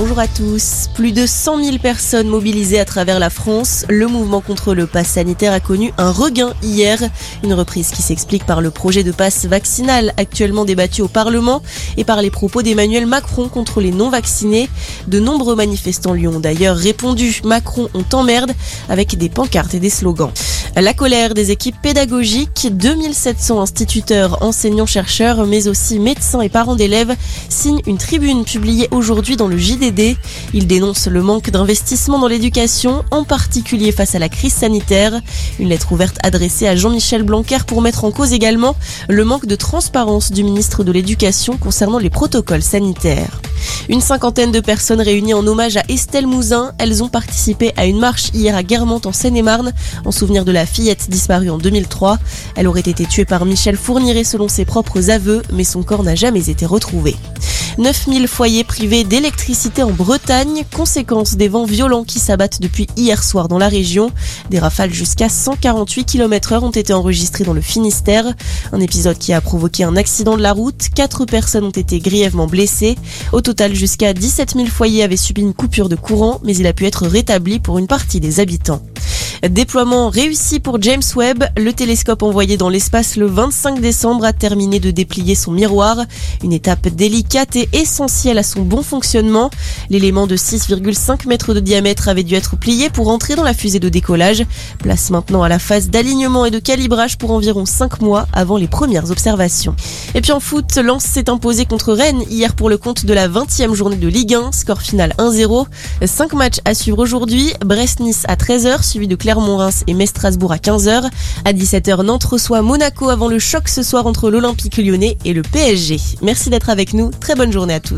bonjour à tous. Plus de 100 000 personnes mobilisées à travers la France. Le mouvement contre le pass sanitaire a connu un regain hier. Une reprise qui s'explique par le projet de passe vaccinal actuellement débattu au Parlement et par les propos d'Emmanuel Macron contre les non-vaccinés. De nombreux manifestants lui ont d'ailleurs répondu Macron on t'emmerde avec des pancartes et des slogans. La colère des équipes pédagogiques, 2700 instituteurs, enseignants, chercheurs, mais aussi médecins et parents d'élèves signent une tribune publiée aujourd'hui dans le JDD. Ils dénoncent le manque d'investissement dans l'éducation, en particulier face à la crise sanitaire. Une lettre ouverte adressée à Jean-Michel Blanquer pour mettre en cause également le manque de transparence du ministre de l'Éducation concernant les protocoles sanitaires. Une cinquantaine de personnes réunies en hommage à Estelle Mouzin. Elles ont participé à une marche hier à Guermantes en Seine-et-Marne en souvenir de la fillette disparue en 2003. Elle aurait été tuée par Michel Fourniret selon ses propres aveux, mais son corps n'a jamais été retrouvé. 9000 foyers privés d'électricité en Bretagne, conséquence des vents violents qui s'abattent depuis hier soir dans la région. Des rafales jusqu'à 148 km heure ont été enregistrées dans le Finistère. Un épisode qui a provoqué un accident de la route. Quatre personnes ont été grièvement blessées. Total, jusqu'à 17 000 foyers avaient subi une coupure de courant, mais il a pu être rétabli pour une partie des habitants. Déploiement réussi pour James Webb. Le télescope envoyé dans l'espace le 25 décembre a terminé de déplier son miroir. Une étape délicate et essentielle à son bon fonctionnement. L'élément de 6,5 mètres de diamètre avait dû être plié pour entrer dans la fusée de décollage. Place maintenant à la phase d'alignement et de calibrage pour environ 5 mois avant les premières observations. Et puis en foot, Lens s'est imposé contre Rennes hier pour le compte de la 20e journée de Ligue 1. Score final 1-0. 5 matchs à suivre aujourd'hui. Brest-Nice à 13h, suivi de Clermont-Reims et Metz-Strasbourg à 15h. À 17h, Nantes reçoit Monaco avant le choc ce soir entre l'Olympique lyonnais et le PSG. Merci d'être avec nous. Très bonne journée à tous.